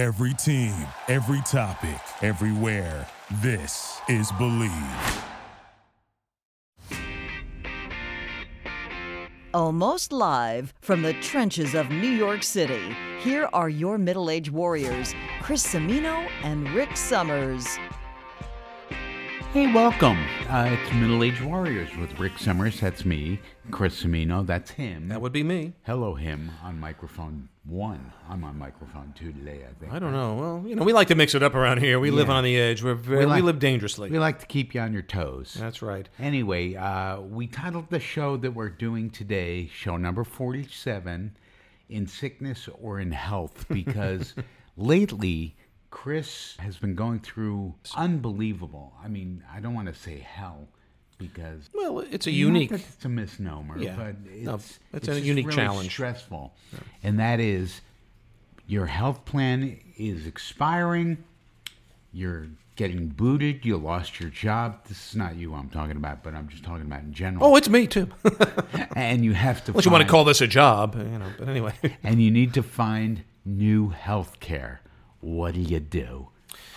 Every team, every topic, everywhere. This is Believe. Almost live from the trenches of New York City, here are your middle aged warriors, Chris Cimino and Rick Summers. Hey, welcome. Uh, it's Middle Age Warriors with Rick Summers. That's me. Chris Cimino. That's him. That would be me. Hello, him on microphone one. I'm on microphone two today, I think. I don't know. Well, you know, we like to mix it up around here. We live on the edge. We're very, we, like- live dangerously. We like to keep you on your toes. That's right. Anyway, uh, we titled the show that we're doing today, show number 47, In Sickness or in Health, because lately Chris has been going through unbelievable. I mean, I don't want to say hell because. Well, it's a unique. it's a misnomer, Yeah. but it's, No, it's a unique really challenge. stressful. And that is your health plan is expiring, you're getting booted, you lost your job. This is not you I'm talking about, but I'm just talking about in general. Oh, it's me too. and you have to Unless you want to call this a job, you know. But anyway, and you need to find new health care. What do you do?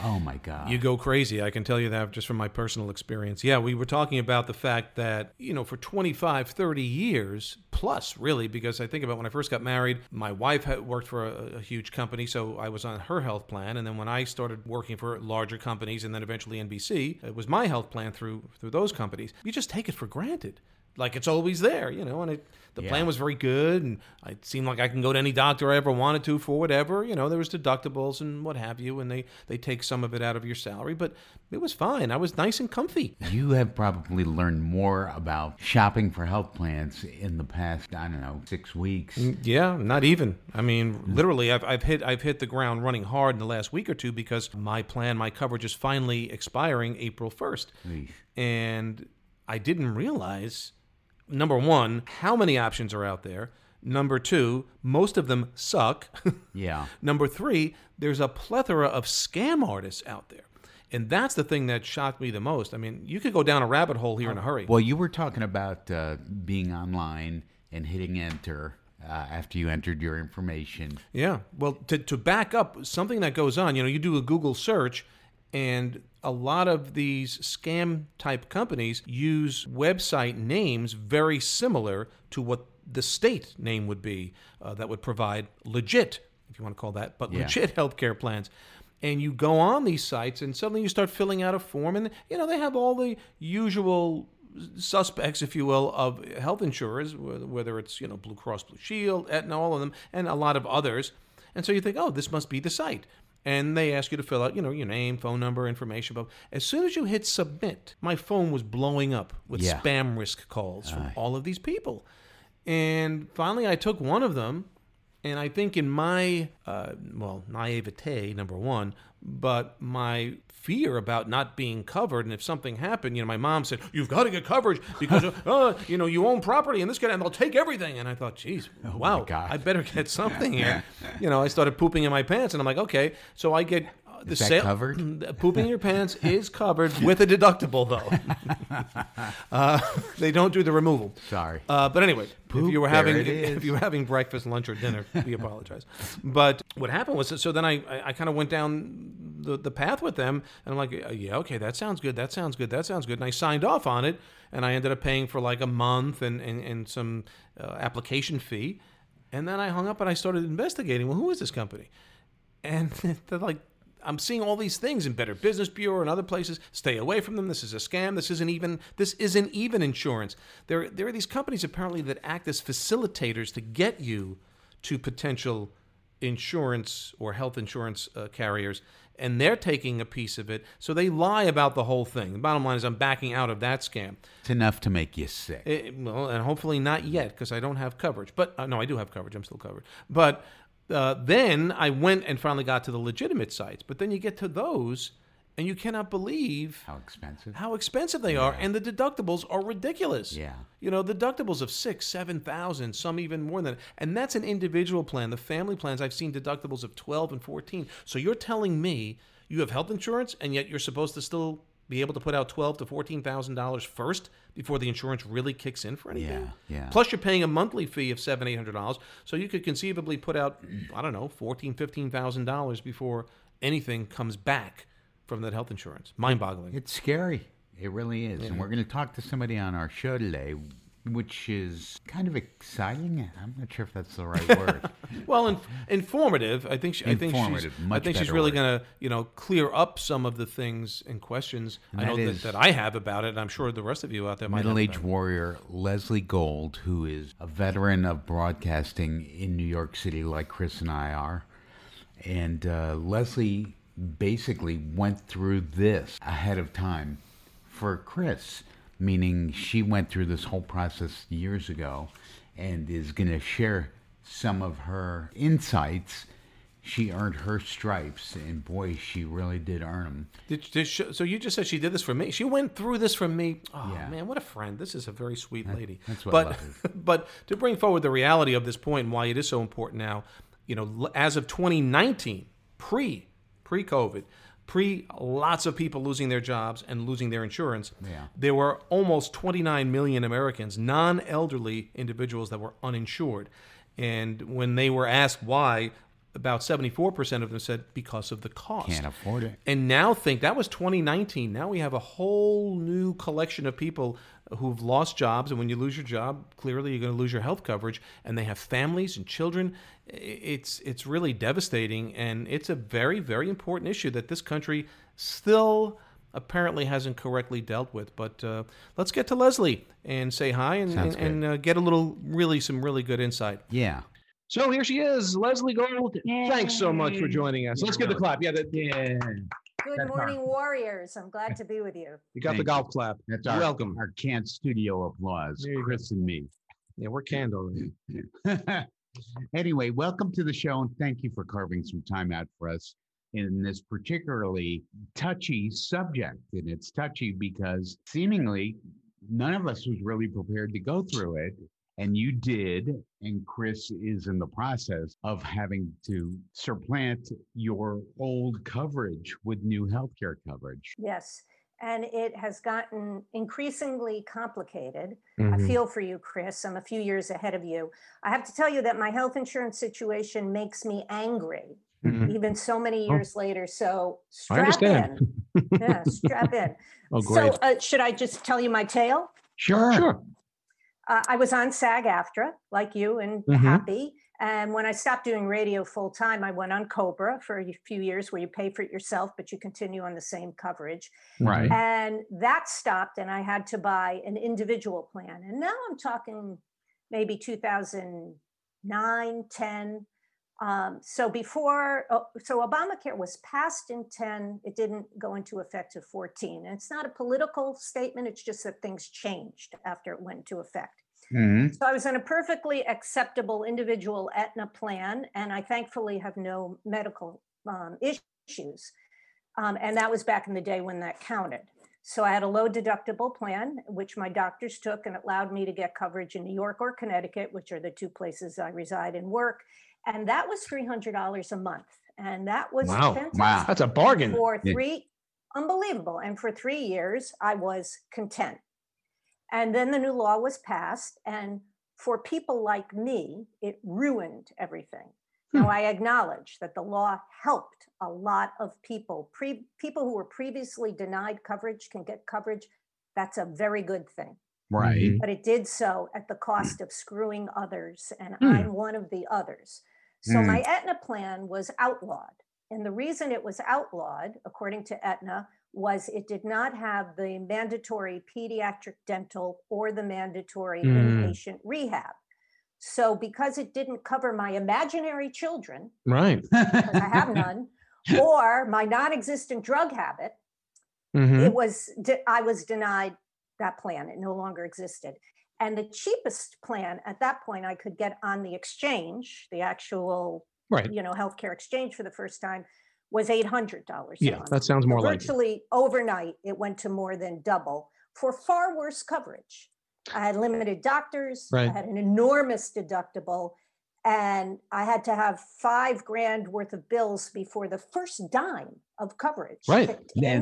Oh my god. you go crazy. I can tell you that just from my personal experience. Yeah, we were talking about the fact that, you know, for 25, 30 years plus, really, because I think about when I first got married, my wife had worked for a, a huge company, so I was on her health plan. And then when I started working for larger companies and then eventually NBC, it was my health plan through through those companies. You just take it for granted. Like it's always there, you know, and it, the Yeah. plan was very good, and it seemed like I can go to any doctor I ever wanted to for whatever. You know, there was deductibles and what have you, and they they take some of it out of your salary, but it was fine. I was nice and comfy. you have probably learned more about shopping for health plans in the past, I don't know, six weeks. Mm, yeah, not even. I mean, literally, I've, I've hit I've hit the ground running hard in the last week or two because my plan, my coverage is finally expiring April first, and I didn't realize number one how many options are out there. Number two, most of them suck. Yeah. Number three, there's a plethora of scam artists out there. And that's the thing that shocked me the most. I mean, you could go down a rabbit hole here in a hurry. Well, you were talking about uh, being online and hitting enter uh, after you entered your information. Yeah. Well, to, to back up something that goes on, you know, you do a Google search, and a lot of these scam type companies use website names very similar to what the state name would be uh, that would provide legit, if you want to call that, but Yeah. legit healthcare plans. And you go on these sites, and suddenly you start filling out a form, and you know they have all the usual suspects, if you will, of health insurers, whether it's you know Blue Cross Blue Shield, Aetna, all of them, and a lot of others. And so you think, oh, this must be the site. And they ask you to fill out, you know, your name, phone number, information. But as soon as you hit submit, my phone was blowing up with Yeah. spam risk calls from all of these people. And finally, I took one of them, and I think in my, uh, well, naivete, number one, but my fear about not being covered, and if something happened, you know, my mom said, You've got to get coverage because, uh, you know, you own property and this guy, and they'll take everything. And I thought, Geez, wow, God. I better get something here. you know, I started pooping in my pants, and I'm like, Okay, so I get. The Is that sale- covered? Pooping your pants is covered with a deductible, though. uh, they don't do the removal. Sorry. Uh, but anyway, Poop, if you were having if you were having breakfast, lunch, or dinner, we apologize. But what happened was, so then I I, I kind of went down the, the path with them, and I'm like, uh, yeah, okay, that sounds good, that sounds good, that sounds good, and I signed off on it, and I ended up paying for like a month and and, and some uh, application fee, and then I hung up and I started investigating. Well, who is this company? And they're like, I'm seeing all these things in Better Business Bureau and other places. Stay away from them. This is a scam. This isn't even this isn't even insurance. There there are these companies apparently that act as facilitators to get you to potential insurance or health insurance uh, carriers and they're taking a piece of it so they lie about the whole thing the bottom line is i'm backing out of that scam It's enough to make you sick. Eh, well, and hopefully not yet because I don't have coverage. But uh, no, I do have coverage. I'm still covered. But uh, then I went and finally got to the legitimate sites. But then you get to those, and you cannot believe How expensive? how expensive they are, and the deductibles are ridiculous. Yeah. you know deductibles of six, seven thousand, some even more than, and that's an individual plan. The family plans I've seen deductibles of twelve and fourteen. So you're telling me you have health insurance, and yet you're supposed to still be able to put out twelve to fourteen thousand dollars first before the insurance really kicks in for anything. Yeah, yeah. Plus, you're paying a monthly fee of seven, eight hundred dollars, so you could conceivably put out, I don't know, fourteen, fifteen thousand dollars before anything comes back from that health insurance. Mind-boggling. It's scary. It really is. And we're going to talk to somebody on our show today, which is kind of exciting. I'm not sure if that's the right word. Well, in, informative. I think. She, I think she's. I think she's really going to, you know, clear up some of the things and questions I that know that, that I have about it. and I'm sure the rest of you out there might. have Middle aged about warrior Leslie Gold, who is a veteran of broadcasting in New York City, like Chris and I are. And uh, Leslie basically went through this ahead of time for Chris, meaning she went through this whole process years ago and is going to share some of her insights. She earned her stripes, and boy, she really did earn them. Did, did she, so you just said she did this for me. She went through this for me. Oh Yeah. man, what a friend! This is a very sweet lady. that's what but but to bring forward the reality of this point and why it is so important now, you know, as of 2019, pre pre COVID, pre lots of people losing their jobs and losing their insurance. Yeah. There were almost 29 million Americans, non-elderly individuals that were uninsured, and when they were asked why. About 74% of them said because of the cost. Can't afford it. And now think that was 2019. Now we have a whole new collection of people who've lost jobs. And when you lose your job, clearly you're going to lose your health coverage. And they have families and children. It's it's really devastating, and it's a very very important issue that this country still apparently hasn't correctly dealt with. But uh, let's get to Leslie and say hi and Sounds and, and uh, get a little really some really good insight. Yeah. So here she is, Leslie Gold. Thanks so much for joining us. Let's get the clap. Yeah, the, yeah. Good That's morning, Warriors. I'm glad to be with you. You got the Thank golf clap. That's our, Welcome. our canned studio applause, There go. Chris and me. Yeah, we're candle. anyway, welcome to the show and thank you for carving some time out for us in this particularly touchy subject. And it's touchy because seemingly none of us was really prepared to go through it. And you did, and Chris is in the process of having to supplant your old coverage with new healthcare coverage. Yes. And it has gotten increasingly complicated. I Mhm. feel for you, Chris. I'm a few years ahead of you. I have to tell you that my health insurance situation makes me angry, Mhm. even so many Oh. years later. So I strap understand. in. Yeah, strap in. Oh, so, great. uh, should I just tell you my tale? Sure. Sure. Uh, I was on SAG AFTRA, like you, and Mhm. happy. And when I stopped doing radio full time, I went on Cobra for a few years where you pay for it yourself, but you continue on the same coverage. Right. And that stopped, and I had to buy an individual plan. And now I'm talking maybe 2009, 10. Um, so before, oh, so Obamacare was passed in 10, it didn't go into effect of 14. And it's not a political statement, it's just that things changed after it went into effect. Mhm. So I was in a perfectly acceptable individual Aetna plan, and I thankfully have no medical um, issues. Um, and that was back in the day when that counted. So I had a low deductible plan, which my doctors took, and it allowed me to get coverage in New York or Connecticut, which are the two places I reside and work. And that was $300 a month. And that was Wow. fantastic Wow. That's a bargain. for Yeah. three unbelievable and for three years i was content and then the new law was passed and for people like me it ruined everything now i acknowledge that the law helped a lot of people pre- people who were previously denied coverage can get coverage that's a very good thing Right. But it did so at the cost of screwing others, and Hmm. I'm one of the others. So Hmm. my Aetna plan was outlawed. And the reason it was outlawed, according to Aetna, was it did not have the mandatory pediatric dental or the mandatory Hmm. inpatient rehab. So because it didn't cover my imaginary children, Right. I have none, or my non-existent drug habit, Mhm. it was i was denied that plan it no longer existed and the cheapest plan at that point i could get on the exchange the actual Right. you know healthcare exchange for the first time was $800 a Yeah, month. that sounds more like it. virtually overnight it went to more than double for far worse coverage i had limited doctors Right. i had an enormous deductible And I had to have five grand worth of bills before the first dime of coverage. Right. And,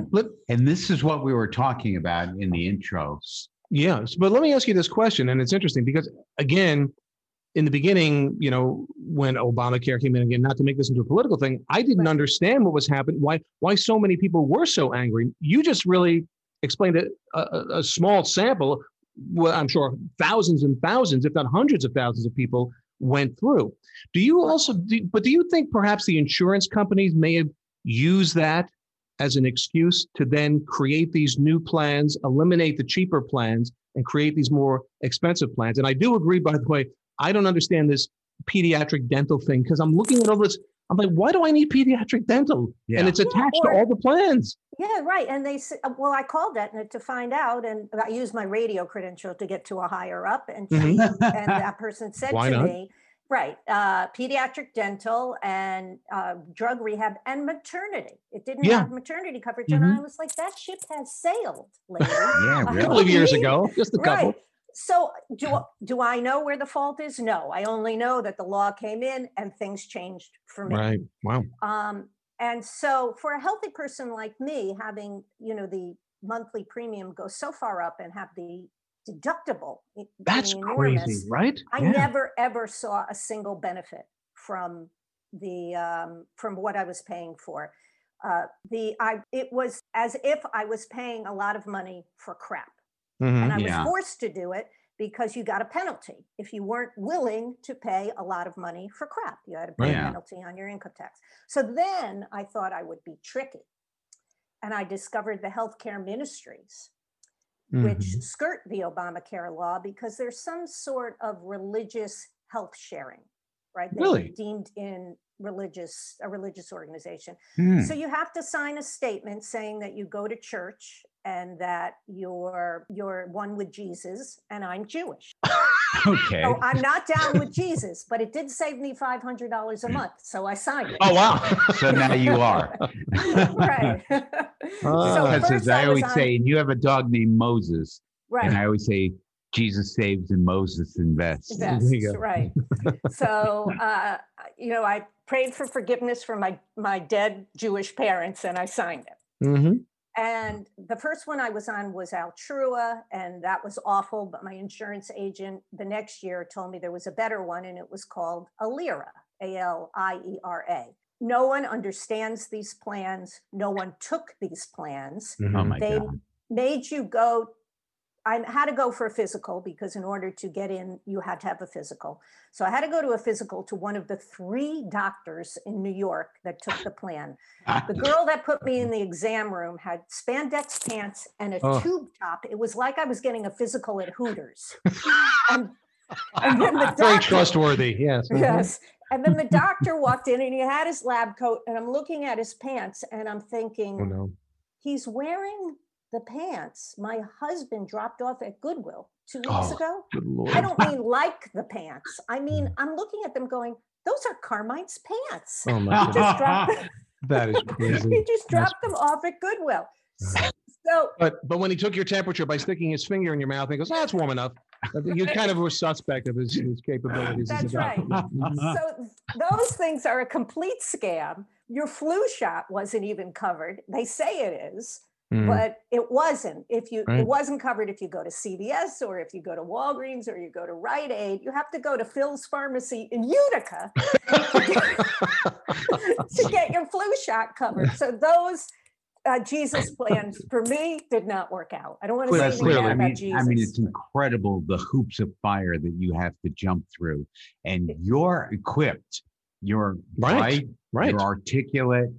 and this is what we were talking about in the intros. Yes, but let me ask you this question, and it's interesting because again, in the beginning, you know, when Obamacare came in again, not to make this into a political thing, I didn't understand what was happening, why why so many people were so angry. You just really explained a, a, a small sample. Well, I'm sure thousands and thousands, if not hundreds of thousands of people went through. Do you also, do, but do you think perhaps the insurance companies may have used that as an excuse to then create these new plans, eliminate the cheaper plans, and create these more expensive plans. And I do agree, by the way, I don't understand this pediatric dental thing because I'm looking at all this. I'm like, why do I need pediatric dental? Yeah. And it's attached or- to all the plans. Yeah, right. And they said, well, I called Aetna to find out, and I used my radio credential to get to a higher up, and she, Mhm. and that person said Why to not? me, right, uh, pediatric dental and uh, drug rehab and maternity. It didn't Yeah. have maternity coverage, and I was like, that ship has sailed. Yeah, A couple of years ago, just a couple. Right. So do do I know where the fault is? No, I only know that the law came in and things changed for me. Right. Wow. Um, and so for a healthy person like me, having, you know, the monthly premium go so far up and have the deductible. That's being crazy, enormous, right? I Yeah. never ever saw a single benefit from the um, from what I was paying for. Uh, the I it was as if I was paying a lot of money for crap Mhm. and I Yeah. was forced to do it because you got a penalty if you weren't willing to pay a lot of money for crap. You had to pay Right. a penalty on your income tax. So then I thought I would be tricky, and I discovered the healthcare ministries, which Mhm. skirt the Obamacare law because there's some sort of religious health sharing, right? They're Really? deemed in religious a religious organization. Hmm. So you have to sign a statement saying that you go to church and that you're you're one with Jesus and I'm Jewish. Okay. So I'm not down with Jesus, but it did save me five hundred dollars a month, so I signed it. Oh wow. So now you are. right. so. First as I was always on- say, and you have a dog named Moses, and right. I always say, Jesus saves and Moses invests. Vests, There you go. right. So, uh, you know, I prayed for forgiveness for my my dead Jewish parents, and I signed it. hmm And the first one I was on was Altrua, and that was awful. But my insurance agent the next year told me there was a better one, and it was called Aliera, A L I E R A. No one understands these plans. No one took these plans. Mm-hmm. Oh my They God. made you go. I had to go for a physical because in order to get in, you had to have a physical. So I had to go to a physical to one of the three doctors in New York that took the plan. The girl that put me in the exam room had spandex pants and a Oh. tube top. It was like I was getting a physical at Hooters. and, and then the Very trustworthy. Yes. mhm. yes. And then the doctor walked in and he had his lab coat, and I'm looking at his pants and I'm thinking, Oh no. he's wearing the pants my husband dropped off at Goodwill two weeks Oh, ago. I don't mean like the pants. I mean, I'm looking at them going, those are Carmine's pants. Oh my He god. just dropped, That is he crazy. just That's- dropped them off at Goodwill. So, so But but when he took your temperature by sticking his finger in your mouth, and he goes, "That's warm enough." You kind of were suspect of his, his capabilities. That's right. So those things are a complete scam. Your flu shot wasn't even covered. They say it is, Mhm. but it wasn't. If you Right. it wasn't covered if you go to CVS or if you go to Walgreens or you go to Rite Aid, you have to go to Phil's Pharmacy in Utica to get your flu shot covered. So those uh, Jesus plans for me did not work out. I don't want to say Well, anything clearly, bad I about mean, Jesus. I mean, it's incredible the hoops of fire that you have to jump through, and you're equipped. You're Right, bright, right. You're articulate.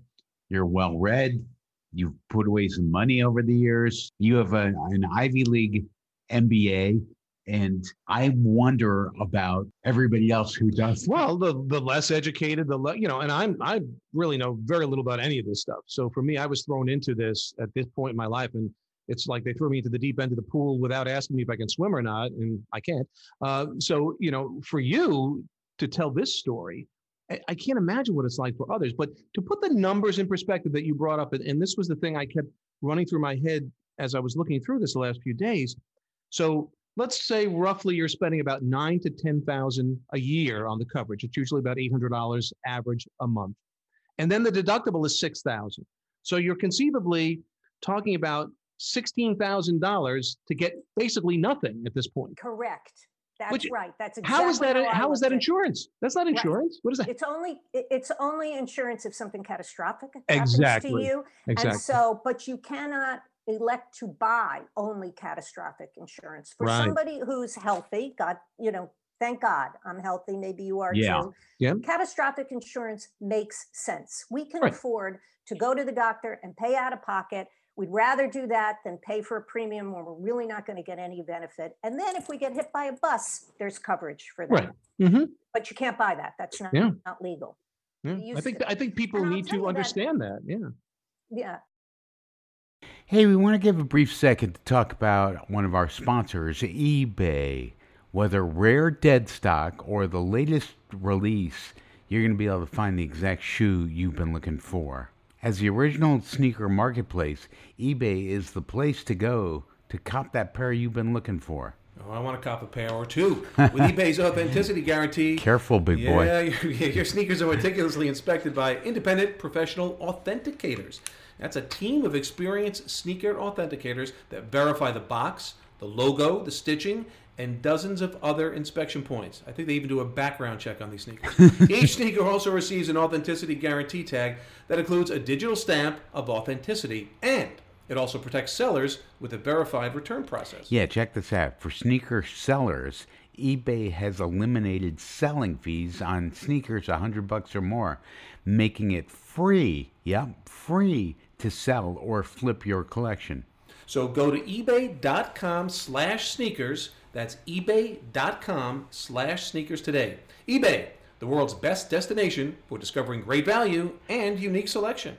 You're well read. You've put away some money over the years. You have a, an Ivy League MBA, and I wonder about everybody else who does. Well, the the less educated, the le- you know, and I'm I really know very little about any of this stuff. So for me, I was thrown into this at this point in my life, and it's like they threw me into the deep end of the pool without asking me if I can swim or not, and I can't. Uh, so you know, for you to tell this story, I, can't imagine what it's like for others. But to put the numbers in perspective that you brought up, and, and this was the thing I kept running through my head as I was looking through this the last few days. So let's say roughly you're spending about nine to ten thousand a year on the coverage. It's usually about eight hundred dollars average a month, and then the deductible is six thousand. So you're conceivably talking about sixteen thousand dollars to get basically nothing at this point. Correct. That's right. That's exactly How is that? I How is that at it. insurance? That's not Right. insurance. What is that? It's only, it's only insurance if something catastrophic happens Exactly. to you. And Exactly. so, but you cannot elect to buy only catastrophic insurance. For Right. somebody who's healthy, God, you know, thank God I'm healthy, maybe you are Yeah. too. Yeah. Catastrophic insurance makes sense. We can Right. afford to go to the doctor and pay out of pocket. We'd rather do that than pay for a premium where we're really not going to get any benefit. And then if we get hit by a bus, there's coverage for that. Right. Mhm. But you can't buy that. That's not, Yeah. not legal. Yeah. I think to. I think people And need tell you to that- understand that. Yeah. Yeah. Hey, we want to give a brief second to talk about one of our sponsors, eBay. Whether rare dead stock or the latest release, you're going to be able to find the exact shoe you've been looking for. As the original sneaker marketplace, eBay is the place to go to cop that pair you've been looking for. Oh, I want to cop a pair or two. With eBay's authenticity guarantee, Careful, big boy. Yeah, your sneakers are meticulously inspected by independent professional authenticators. That's a team of experienced sneaker authenticators that verify the box, the logo, the stitching, and dozens of other inspection points. I think they even do a background check on these sneakers. Each sneaker also receives an authenticity guarantee tag that includes a digital stamp of authenticity and it also protects sellers with a verified return process. Yeah, check this out. For sneaker sellers, eBay has eliminated selling fees on sneakers a hundred bucks or more, making it free, yep, free to sell or flip your collection. So go to ebay.com slash sneakers. That's ebay.com slash sneakers today. eBay, the world's best destination for discovering great value and unique selection.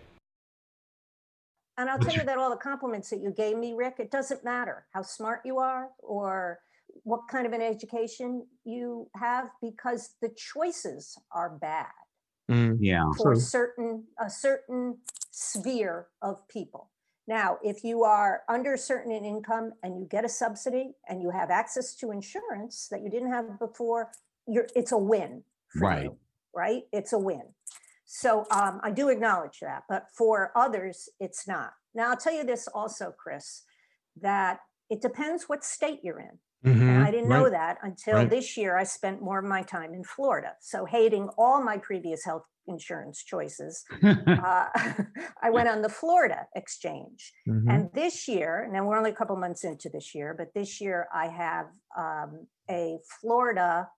And I'll tell you that all the compliments that you gave me, Rick, it doesn't matter how smart you are or what kind of an education you have because the choices are bad Mm. Yeah. for True. certain a certain sphere of people. Now, if you are under certain income and you get a subsidy and you have access to insurance that you didn't have before, you're it's a win Right. you, right? It's a win. So um, I do acknowledge that, but for others, it's not. Now I'll tell you this also, Chris, that it depends what state you're in. And Mhm. I didn't know that until Right. this year. I spent more of my time in Florida. So, hating all my previous health insurance choices, uh, I went on the Florida exchange. Mhm. And this year, now we're only a couple months into this year, but this year I have um, a Florida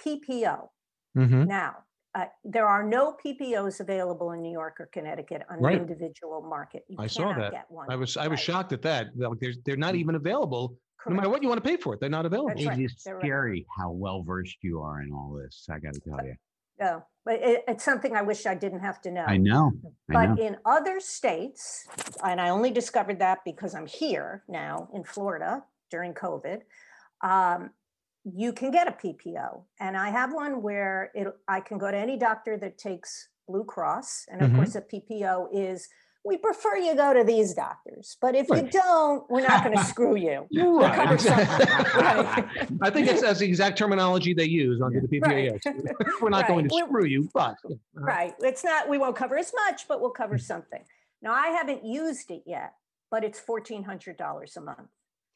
PPO. Mhm. Now, uh, there are no PPOs available in New York or Connecticut on Right. the individual market. You I saw that. Get one. I was I was Right. shocked at that. They're, they're, they're not even available. No matter what you want to pay for it, they're not available. That's right. It is They're right. scary how well versed you are in all this. I got to tell you. No, but it, it's something I wish I didn't have to know. I know. I But know. in other states, and I only discovered that because I'm here now in Florida during COVID, um, you can get a PPO. And I have one where it, I can go to any doctor that takes Blue Cross. And of Mhm. course, a PPO is, we prefer you go to these doctors. But if you don't, we're not going to screw you. Right. Right. I think it's that's the exact terminology they use under the Right. We're not going to We're- screw you, but Right. It's not, we won't cover as much, but we'll cover Mm. something. Now, I haven't used it yet, but it's $1,400 a month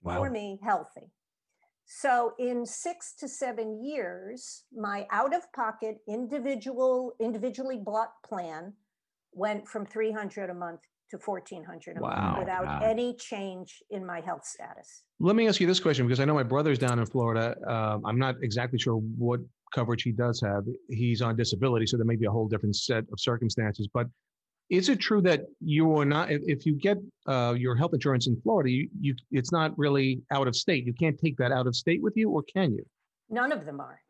for me healthy. So in six to seven years, my out of pocket individual, individually bought plan went from 300 a month to 1400 a Wow. month without Wow. any change in my health status. Let me ask you this question because I know my brother's down in Florida. Um, I'm not exactly sure what coverage he does have. He's on disability, so there may be a whole different set of circumstances. But is it true that you are not, if, you get uh, your health insurance in Florida, you, you it's not really out of state? You can't take that out of state with you, or can you? None of them are.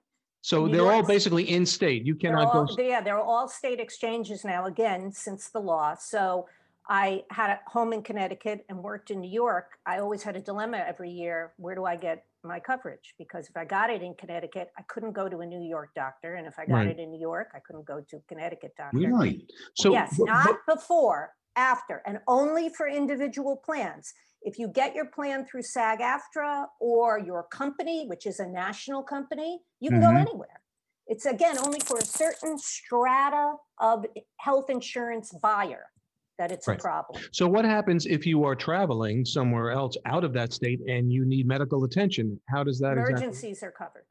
So New they're all basically in state. You cannot all, go. yeah, they're all state exchanges now, again, since the law. So I had a home in Connecticut and worked in New York. I always had a dilemma every year. Where do I get my coverage? Because if I got it in Connecticut, I couldn't go to a New York doctor. And if I got Right. it in New York, I couldn't go to a Connecticut doctor. Really? So yes, but- not but- before, after, and only for individual plans. If you get your plan through SAG AFTRA or your company, which is a national company, you can Mhm. go anywhere. It's again only for a certain strata of health insurance buyer that it's Right. a problem. So what happens if you are traveling somewhere else out of that state and you need medical attention? How does that exactly? Emergencies are covered.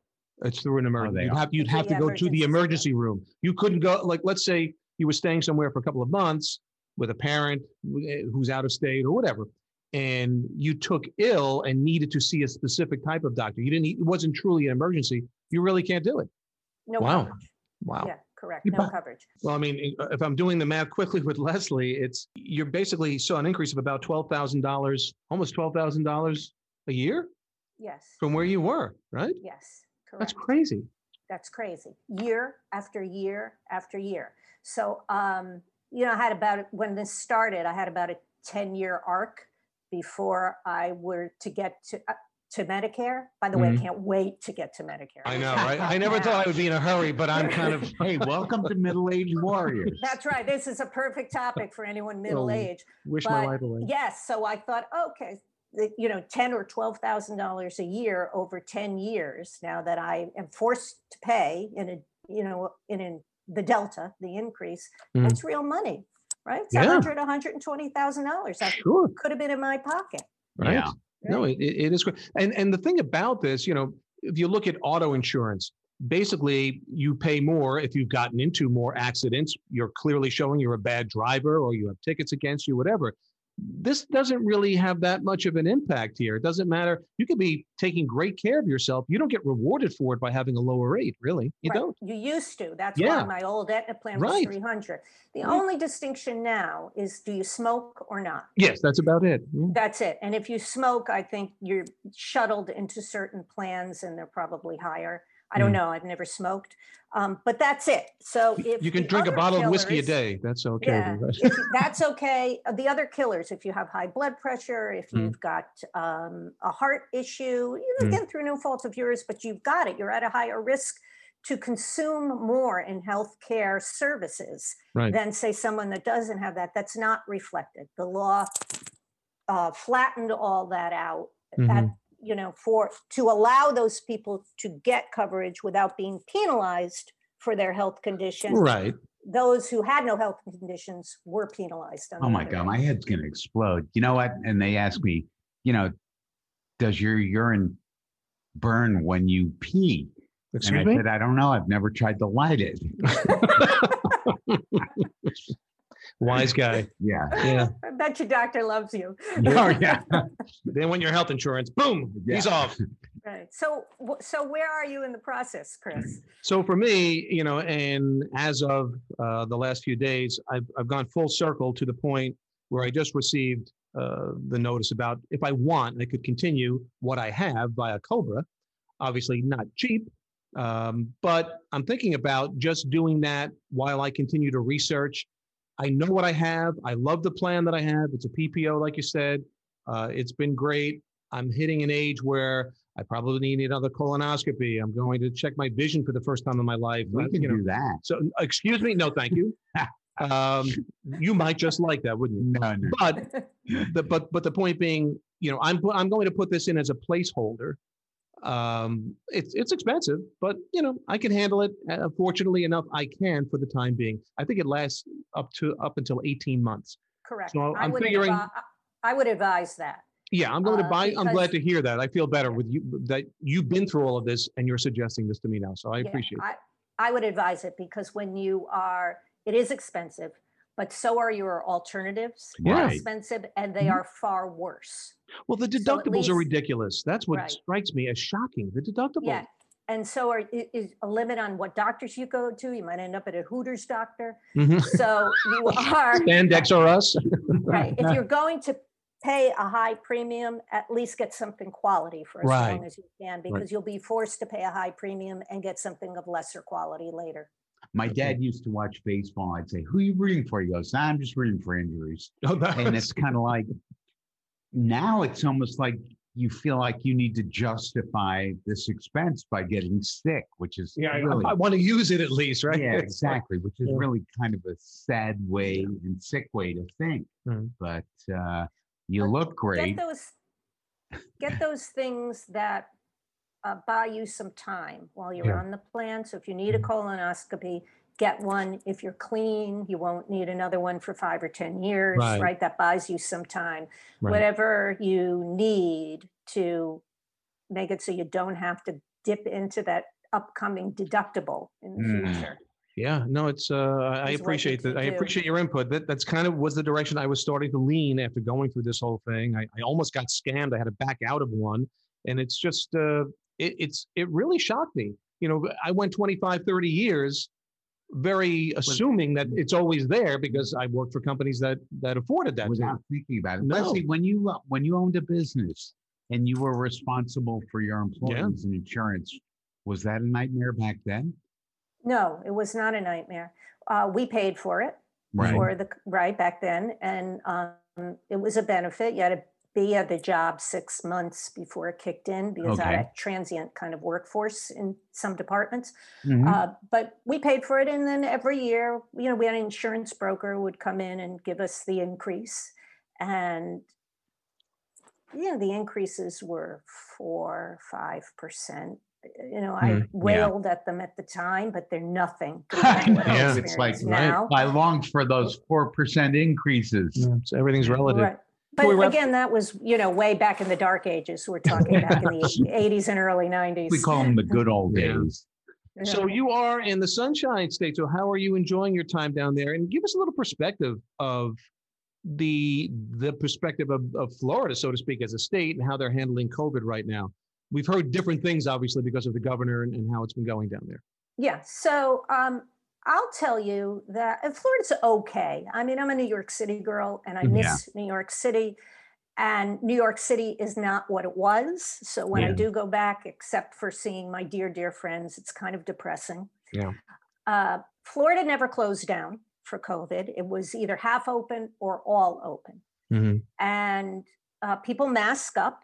It's through an emergency. they You'd have, you'd have to go to the emergency room. room. You couldn't go, like, let's say you were staying somewhere for a couple of months with a parent eh, who's out of state or whatever, and you took ill and needed to see a specific type of doctor. You didn't, it wasn't truly an emergency. You really can't do it. No Wow. coverage. Wow. Yeah, correct. No coverage. Well, I mean, if I'm doing the math quickly with Leslie, it's, you're basically saw an increase of about $12,000, almost $12,000 a year Yes. from where you were, right? Yes. Correct. That's crazy. That's crazy. Year after year after year. So, um, you know, I had about when this started, I had about a 10 year arc before I were to get to uh, to Medicare. By the way, I Mhm. can't wait to get to Medicare. I know, right? I never thought I would be in a hurry, but I'm kind of, Hey, welcome to Middle Age Warriors. That's right. This is a perfect topic for anyone middle age. wish my But life away. yes, so I thought, okay, you know, ten or twelve thousand dollars a year over ten years. Now that I am forced to pay in a, you know, in, in the delta, the increase, Mhm. that's real money, right? It's a Yeah. hundred, a hundred and twenty thousand dollars. That Sure, could have been in my pocket. right? Yeah. No, it, it it is great. And and the thing about this, you know, if you look at auto insurance, basically you pay more if you've gotten into more accidents. You're clearly showing you're a bad driver or you have tickets against you, whatever. This doesn't really have that much of an impact here. It doesn't matter. You could be taking great care of yourself. You don't get rewarded for it by having a lower rate, really. You Right. don't. You used to. That's Yeah. why my old Aetna plan was Right. three hundred. The Right. only distinction now is do you smoke or not? Yes, that's about it. Yeah. That's it. And if you smoke, I think you're shuttled into certain plans and they're probably higher. I don't Mm. know. I've never smoked. Um, but that's it. So if You can drink a bottle of whiskey a day. That's okay. Yeah, that's okay. Uh, The other killers, if you have high blood pressure, if Mm. you've got um, a heart issue, you know, Mm. again through no fault of yours, but you've got it. You're at a higher risk to consume more in healthcare services Right. than say someone that doesn't have that. That's not reflected. The law uh, flattened all that out. At, Mhm. You know, for to allow those people to get coverage without being penalized for their health condition Right. those who had no health conditions were penalized. Oh my God, my head's gonna explode. You know what? And they ask me, you know, does your urine burn when you pee? Excuse and I me. said, I don't know. I've never tried to light it. Wise guy. Yeah. Yeah. I bet your doctor loves you. Oh yeah. Then when your health insurance, boom, he's off. Right. So, so where are you in the process, Chris? So for me, you know, and as of uh, the last few days, I've, I've gone full circle to the point where I just received uh, the notice about if I want, I could continue what I have via Cobra. Obviously, not cheap, um, but I'm thinking about just doing that while I continue to research. I know what I have. I love the plan that I have. It's a PPO, like you said. Uh, it's been great. I'm hitting an age where I probably need another colonoscopy. I'm going to check my vision for the first time in my life. We Uh, can you know, do that. so, excuse me, no, thank you. um, you might just like that, wouldn't you? No, no. But the but but the point being, you know, I'm I'm going to put this in as a placeholder. Um, it's it's expensive, but you know, I can handle it. Uh, fortunately enough, I can for the time being. I think it lasts up to up until 18 months. Correct. So I I'm would figuring- advi- I would advise that. Yeah, I'm going to Uh, buy. I'm glad to hear that. I feel better with you that you've been through all of this and you're suggesting this to me now. So I Yeah, appreciate. it. I, I would advise it because when you are, it is expensive, but so are your alternatives. They're Expensive and they Mhm. are far worse. Well, the So at deductibles are ridiculous. That's what Right. strikes me as shocking. The deductible. Yeah. And so are, is a limit on what doctors you go to. You might end up at a Hooters doctor. Mhm. So you are. Spandex or us. Right. If you're going to pay a high premium, at least get something quality for as Right. long as you can, because you'll be forced to pay a high premium and get something of lesser quality later. My dad used to watch baseball. I'd say, "Who are you rooting for?" He goes, "I'm just rooting for injuries." Oh, And it's kind of like now it's almost like you feel like you need to justify this expense by getting sick, which is yeah, I- really I, want to use it at least, right? yeah, exactly, which is Yeah. really kind of a sad way and sick way to think. Mhm. But uh, You But look great. Get those, get those things that uh, buy you some time while you're Yeah. Mm-hmm. on the plan. So if you need a colonoscopy, get one. If you're clean, you won't need another one for five or 10 years, Right. right? That buys you some time. Right. Whatever you need to make it so you don't have to dip into that upcoming deductible in the Mm. future. Yeah, no, it's, uh, I Is what you appreciate that. I do. appreciate your input. That, that's kind of was the direction I was starting to lean after going through this whole thing. I, I almost got scammed. I had to back out of one. And it's just, uh, it, it's, it really shocked me. You know, I went 25, 30 years very assuming that it's always there because I worked for companies that, that afforded that. to me. without thinking about it. No. Leslie, when you uh, when you owned a business and you were responsible for your employees and insurance, was that a nightmare back then? No, it was not a nightmare. Uh, we paid for it. Right. for the right back then, and um, it was a benefit. You had to be at the job six months before it kicked in because I had a transient kind of workforce in some departments. Mhm. Uh, but we paid for it, and then every year, you know, we had an insurance broker would come in and give us the increase, and you know, the increases were four, five percent. You know, I Mm, yeah. wailed at them at the time, but they're nothing. I compared to what I Yeah. It's like experience now. I longed for those four percent increases. Yeah, so everything's relative. Right. Before we But again, that was, you know, way back in the dark ages. We're talking back in the eighties and early nineties. We call them the good old Yeah. days. So you are in the Sunshine State. So how are you enjoying your time down there? And give us a little perspective of the the perspective of, of Florida, so to speak, as a state and how they're handling COVID right now. We've heard different things, obviously, because of the governor and, and how it's been going down there. Yeah, so um, I'll tell you that and Florida's okay. I mean, I'm a New York City girl and I miss New York City. And New York City is not what it was. So when I do go back, except for seeing my dear, dear friends, it's kind of depressing. Yeah. Uh, Florida never closed down for COVID. It was either half open or all open. Mm-hmm. and uh, people mask up.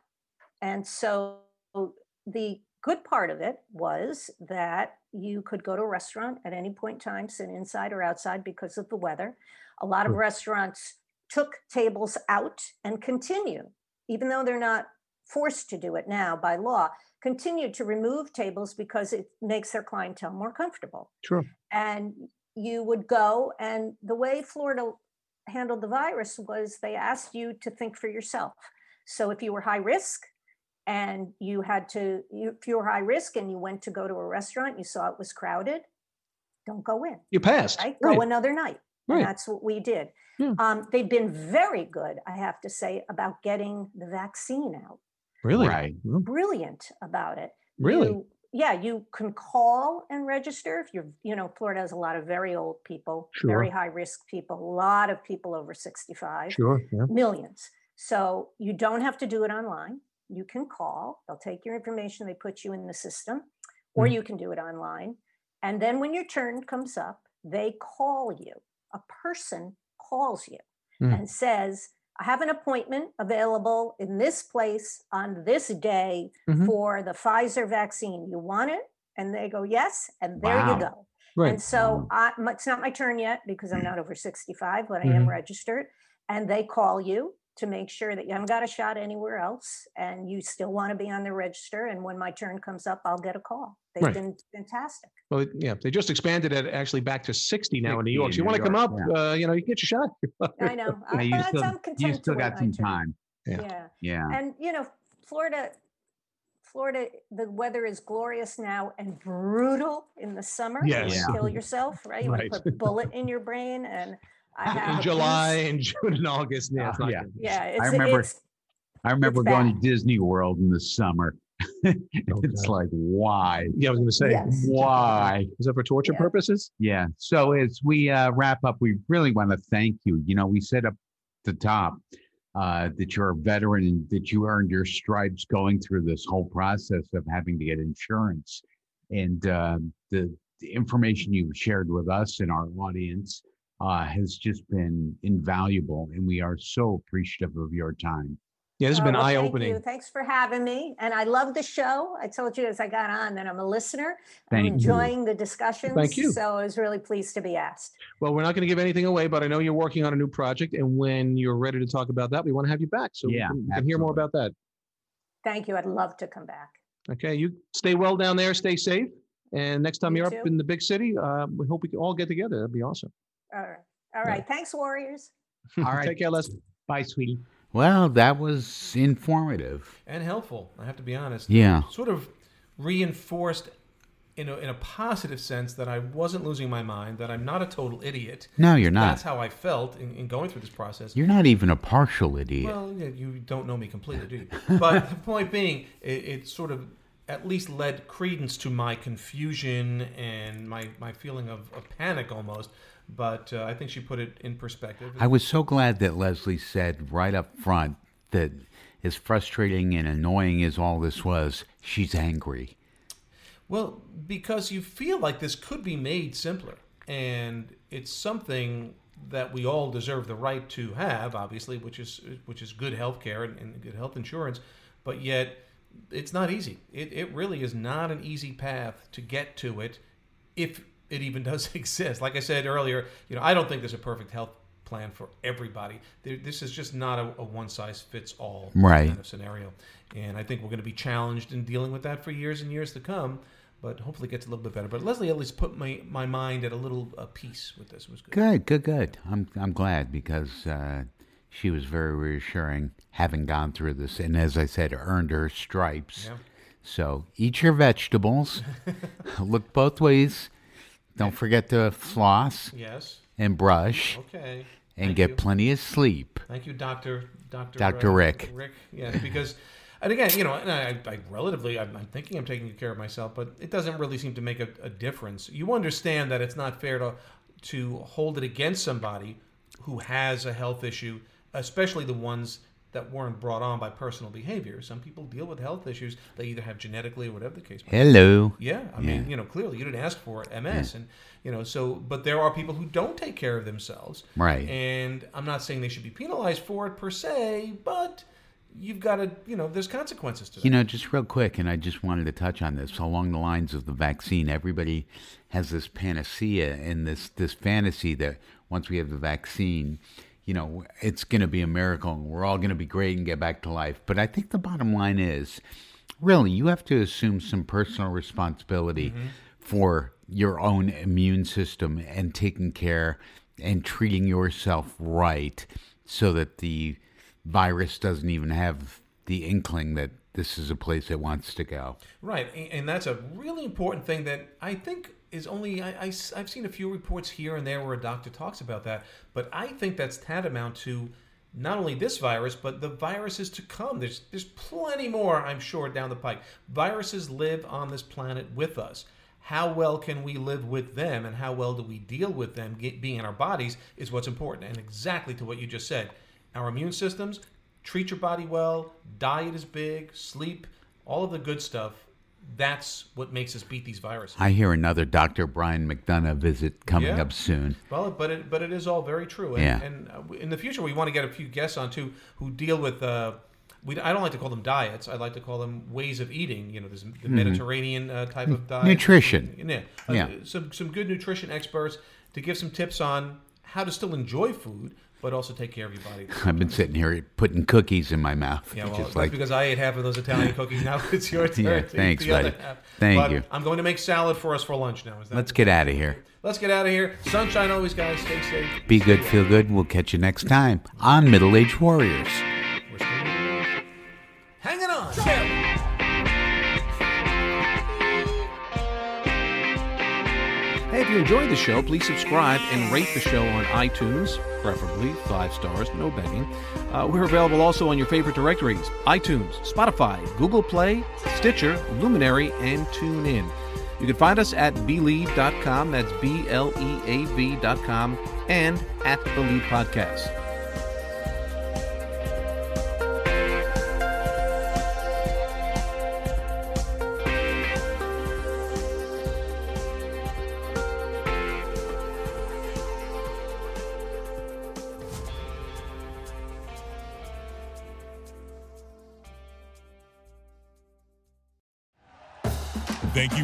And so the good part of it was that you could go to a restaurant at any point in time, sit inside or outside because of the weather. A lot of hmm. restaurants took tables out and continue, even though they're not forced to do it now by law, continue to remove tables because it makes their clientele more comfortable Sure. and you would go and the way florida handled the virus was they asked you to think for yourself so if you were high risk and you had to you, if you were high risk and you went to go to a restaurant you saw it was crowded don't go in You passed. right, Right. go another night Right. and that's what we did Yeah. um, they've been very good i have to say about getting the vaccine out Really? Right. Brilliant about it Really? you- yeah, you can call and register if you're, you know, Florida has a lot of very old people, very high risk people, a lot of people over 65, Sure. Yeah. millions. So you don't have to do it online. You can call, they'll take your information, they put you in the system, or Mm. you can do it online. And then when your turn comes up, they call you. A person calls you Mm. and says, I have an appointment available in this place on this day Mhm. for the Pfizer vaccine. You want it? And they go, yes. And there Wow. you go. Right. And so I, m- it's not my turn yet because I'm not over 65, but I am Mhm. registered. And they call you to make sure that you haven't got a shot anywhere else and you still want to be on the register. And when my turn comes up, I'll get a call. They've Right. been fantastic. Well, yeah, they just expanded it actually back to 60 now in New York. in So you want to come up, York, uh, you know, you get your shot. I know. Yeah, I, you that's- still, I'm you still got some time. Yeah. yeah. Yeah. And you know, Florida, Florida, the weather is glorious now and brutal in the summer. You wanna kill yourself, right? You want to put a bullet in your brain, and I have in July and June and August. Yeah, it's Uh, not yeah. good. Yeah, it's, remember- it's I remember It's going bad. to Disney World in the summer. it's God. like, why? Yeah, I was going to say. Yes. Why? Is that for torture Yeah. purposes? Yeah. So as we uh, wrap up, we really want to thank you. You know, we said up the top uh, that you're a veteran and that you earned your stripes going through this whole process of having to get insurance. And uh, the, the information you've shared with us and our audience uh, has just been invaluable. And we are so appreciative of your time. Yeah, this has Oh, been well, eye thank opening. you. Thanks for having me. And I love the show. I told you as I got on that I'm a listener. Thank you. I'm enjoying the discussions. Thank you. So I was really pleased to be asked. Well, we're not going to give anything away, but I know you're working on a new project, and when you're ready to talk about that, we want to have you back so Yeah, we can, we can hear more about that. Thank you. I'd love to come back. Okay, you stay well down there, stay safe, and next time You you're up in the big city, uh, we hope we can all get together. That'd be awesome. All right. All right. Thanks, Warriors. All right. Take care, Les. Bye, sweetie. Well, that was informative. and helpful. I have to be honest. Yeah. Sort of reinforced in a, in a positive sense that I wasn't losing my mind, that I'm not a total idiot. No, you're not. That's how I felt in, in going through this process. You're not even a partial idiot. Well, yeah, you don't know me completely, do you? But the point being, it, it sort of at least led credence to my confusion and my, my feeling of, of panic almost. But uh, I think she put it in perspective. I was so glad that Leslie said right up front that as frustrating and annoying as all this was, she's angry. Well, because you feel like this could be made simpler, and it's something that we all deserve the right to have, obviously, which is which is good health care and, and good health insurance. But yet, it's not easy. It, it really is not an easy path to get to it, if it even does exist. Like I said earlier, you know, I don't think there's a perfect health plan for everybody. There, this is just not a, a one size fits all Right. kind of scenario. And I think we're going to be challenged in dealing with that for years and years to come. But hopefully, it gets a little bit better. But Leslie at least put my, my mind at a little uh, peace with this. It was good. Good, good, good. I'm I'm glad because uh, she was very reassuring, having gone through this, and as I said, earned her stripes. Yeah. So eat your vegetables. Look both ways. Don't forget to floss Yes. and brush Okay. and Thank get you. plenty of sleep. Thank you, Doctor Doctor uh, Dr. Rick. Rick, yeah, because and again, you know, and I, I relatively, I'm, I'm thinking I'm taking care of myself, but it doesn't really seem to make a, a difference. You understand that it's not fair to to hold it against somebody who has a health issue, especially the ones that weren't brought on by personal behavior. Some people deal with health issues they either have genetically or whatever the case. May be. Hello. Yeah, I mean, you know, clearly you didn't ask for it, MS, and you know, so but there are people who don't take care of themselves, Right. And I'm not saying they should be penalized for it per se, but you've got to, you know, there's consequences to that. You know, just real quick, and I just wanted to touch on this along the lines of the vaccine. Everybody has this panacea and this this fantasy that once we have the vaccine, you know, it's going to be a miracle and we're all going to be great and get back to life. But I think the bottom line is, really, you have to assume some personal responsibility mm-hmm. for your own immune system and taking care and treating yourself right so that the virus doesn't even have the inkling that this is a place it wants to go. Right, and that's a really important thing that I think is only I, have seen a few reports here and there where a doctor talks about that, but I think that's tantamount to not only this virus but the viruses to come. There's there's plenty more, I'm sure, down the pike. Viruses live on this planet with us. How well can we live with them, and how well do we deal with them get, being in our bodies is what's important. And exactly to what you just said, our immune systems treat your body well, diet is big, sleep, all of the good stuff. That's what makes us beat these viruses. I hear another Dr. Brian McDonough visit coming Yeah. up soon. Well, but it but it is all very true. And, Yeah. and uh, in the future, we want to get a few guests on too who deal with. Uh, we, I don't like to call them diets. I like to call them ways of eating. You know, there's the Mediterranean uh, type of diet. Mm-hmm. Nutrition. Yeah. Uh, Yeah. Some some good nutrition experts to give some tips on how to still enjoy food, but also take care of your body. I've been sitting here putting cookies in my mouth. Yeah, well, just that's like because I ate half of those Italian cookies. Now it's your turn. Yeah, thanks, buddy. half. Thank But you. I'm going to make salad for us for lunch now. Is that? let's get out of here. Let's get out of here. Sunshine always, guys. Stay safe. Be good, feel good. We'll catch you next time on Middle Age Warriors. If you enjoyed the show, please subscribe and rate the show on iTunes, preferably five stars, no begging. Uh, we're available also on your favorite directories iTunes, Spotify, Google Play, Stitcher, Luminary, and TuneIn. You can find us at Bleav.com, that's B L E A V.com, and at Bleav Podcast.